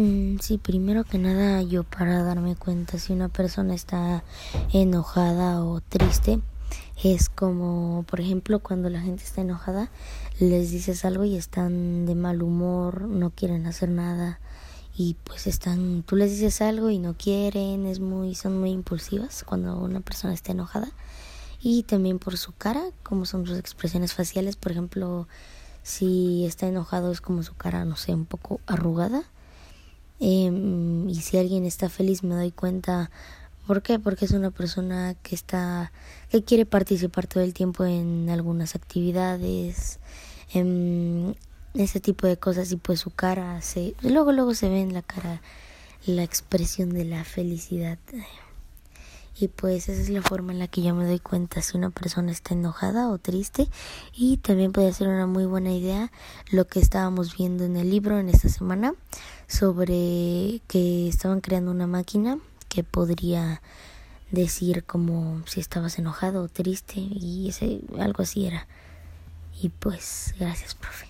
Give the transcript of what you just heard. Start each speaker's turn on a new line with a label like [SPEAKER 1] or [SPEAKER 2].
[SPEAKER 1] Mm, sí, primero que nada yo para darme cuenta si una persona está enojada o triste es como, por ejemplo, cuando la gente está enojada, les dices algo y están de mal humor, no quieren hacer nada y pues están, tú les dices algo y no quieren, es muy, son muy impulsivas cuando una persona está enojada. Y también por su cara, como son sus expresiones faciales, por ejemplo, si está enojado es como su cara, no sé, un poco arrugada Em, y si alguien está feliz me doy cuenta ¿Por qué? Porque es una persona que está que quiere participar todo el tiempo en algunas actividades, en ese tipo de cosas y pues su cara se luego luego se ve en la cara la expresión de la felicidad. Y pues esa es la forma en la que yo me doy cuenta si una persona está enojada o triste. Y también puede ser una muy buena idea lo que estábamos viendo en el libro en esta semana sobre que estaban creando una máquina que podría decir como si estabas enojado o triste y ese algo así era. Y pues gracias, profe.